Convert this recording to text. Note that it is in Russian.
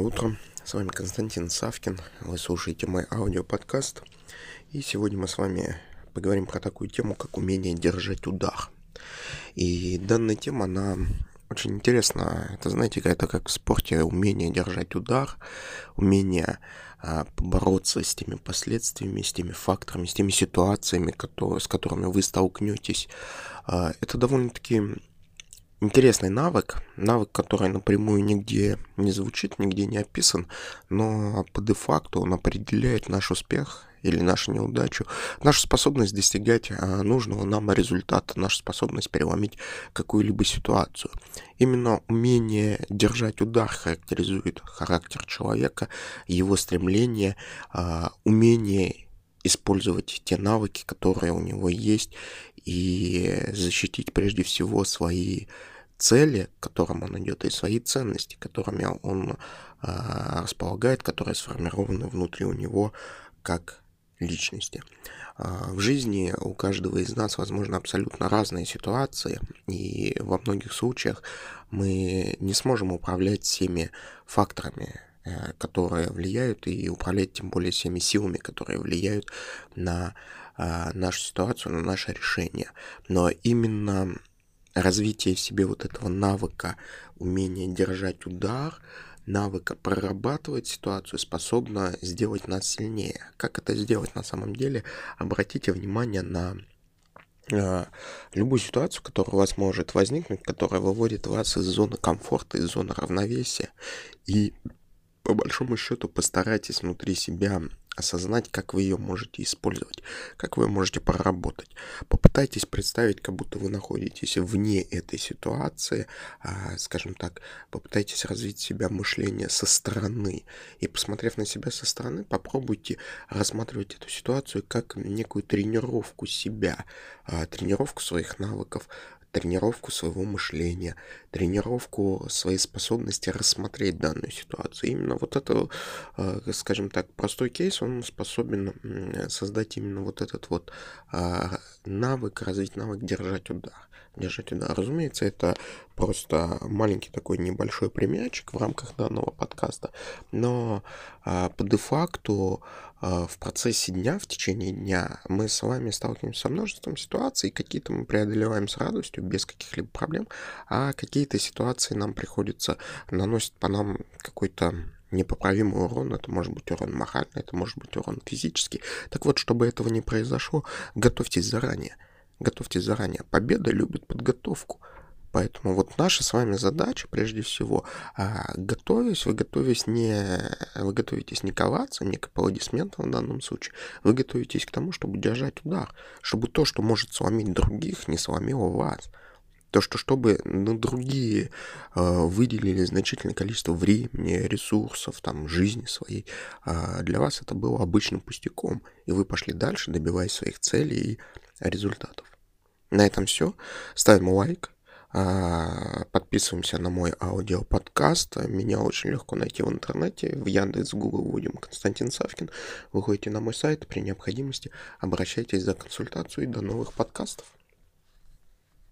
Доброе утро, с вами Константин Савкин, вы слушаете мой аудиоподкаст, и сегодня мы с вами поговорим про такую тему, как умение держать удар. И данная тема, она очень интересна, это, знаете, это как в спорте умение держать удар, умение а, побороться с теми последствиями, с теми факторами, с теми ситуациями, которые, с которыми вы столкнетесь. А, это довольно-таки интересный навык, навык, который напрямую нигде не звучит, нигде не описан, но по де-факту он определяет наш успех или нашу неудачу, нашу способность достигать а, нужного нам результата, нашу способность переломить какую-либо ситуацию. Именно умение держать удар характеризует характер человека, его стремление, а, умение использовать те навыки, которые у него есть, и защитить прежде всего свои цели, к которым он идет, и свои ценности, которыми он э, располагает, которые сформированы внутри у него как личности. Э, в жизни у каждого из нас, возможно, абсолютно разные ситуации, и во многих случаях мы не сможем управлять всеми факторами, которые влияют, и управлять тем более всеми силами, которые влияют на нашу ситуацию, на наше решение. Но именно развитие в себе вот этого навыка, умения держать удар, навыка прорабатывать ситуацию способно сделать нас сильнее. Как это сделать на самом деле? Обратите внимание на э, любую ситуацию, которая у вас может возникнуть, которая выводит вас из зоны комфорта, из зоны равновесия. И по большому счету постарайтесь внутри себя осознать, как вы ее можете использовать, как вы можете проработать. Попытайтесь представить, как будто вы находитесь вне этой ситуации, а, скажем так, попытайтесь развить себя мышление со стороны. И посмотрев на себя со стороны, попробуйте рассматривать эту ситуацию как некую тренировку себя, а, тренировку своих навыков, тренировку своего мышления, тренировку своей способности рассмотреть данную ситуацию. Именно вот это, э, скажем так, простой кейс, он способен создать именно вот этот вот а, навык, развить навык держать удар. Держать удар. Разумеется, это просто маленький такой небольшой примерчик в рамках данного подкаста, но а, по де-факту а, в процессе дня, в течение дня мы с вами сталкиваемся со множеством ситуаций, какие-то мы преодолеваем с радостью, без каких-либо проблем, а какие-то ситуации нам приходится, наносят по нам какой-то непоправимый урон, это может быть урон моральный, это может быть урон физический. Так вот, чтобы этого не произошло, готовьтесь заранее. Готовьтесь заранее. Победа любит подготовку. Поэтому вот наша с вами задача, прежде всего, а, готовясь, вы готовитесь не, вы готовитесь не коваться, не к аплодисментам в данном случае, вы готовитесь к тому, чтобы держать удар, чтобы то, что может сломить других, не сломило вас. То, что чтобы ну, другие э, выделили значительное количество времени, ресурсов, там, жизни своей, э, для вас это было обычным пустяком, и вы пошли дальше, добиваясь своих целей и результатов. На этом все. Ставим лайк, а, подписываемся на мой аудиоподкаст. Меня очень легко найти в интернете. В Яндекс, Google вводим Константин Савкин. Выходите на мой сайт. При необходимости обращайтесь за консультацию и до новых подкастов.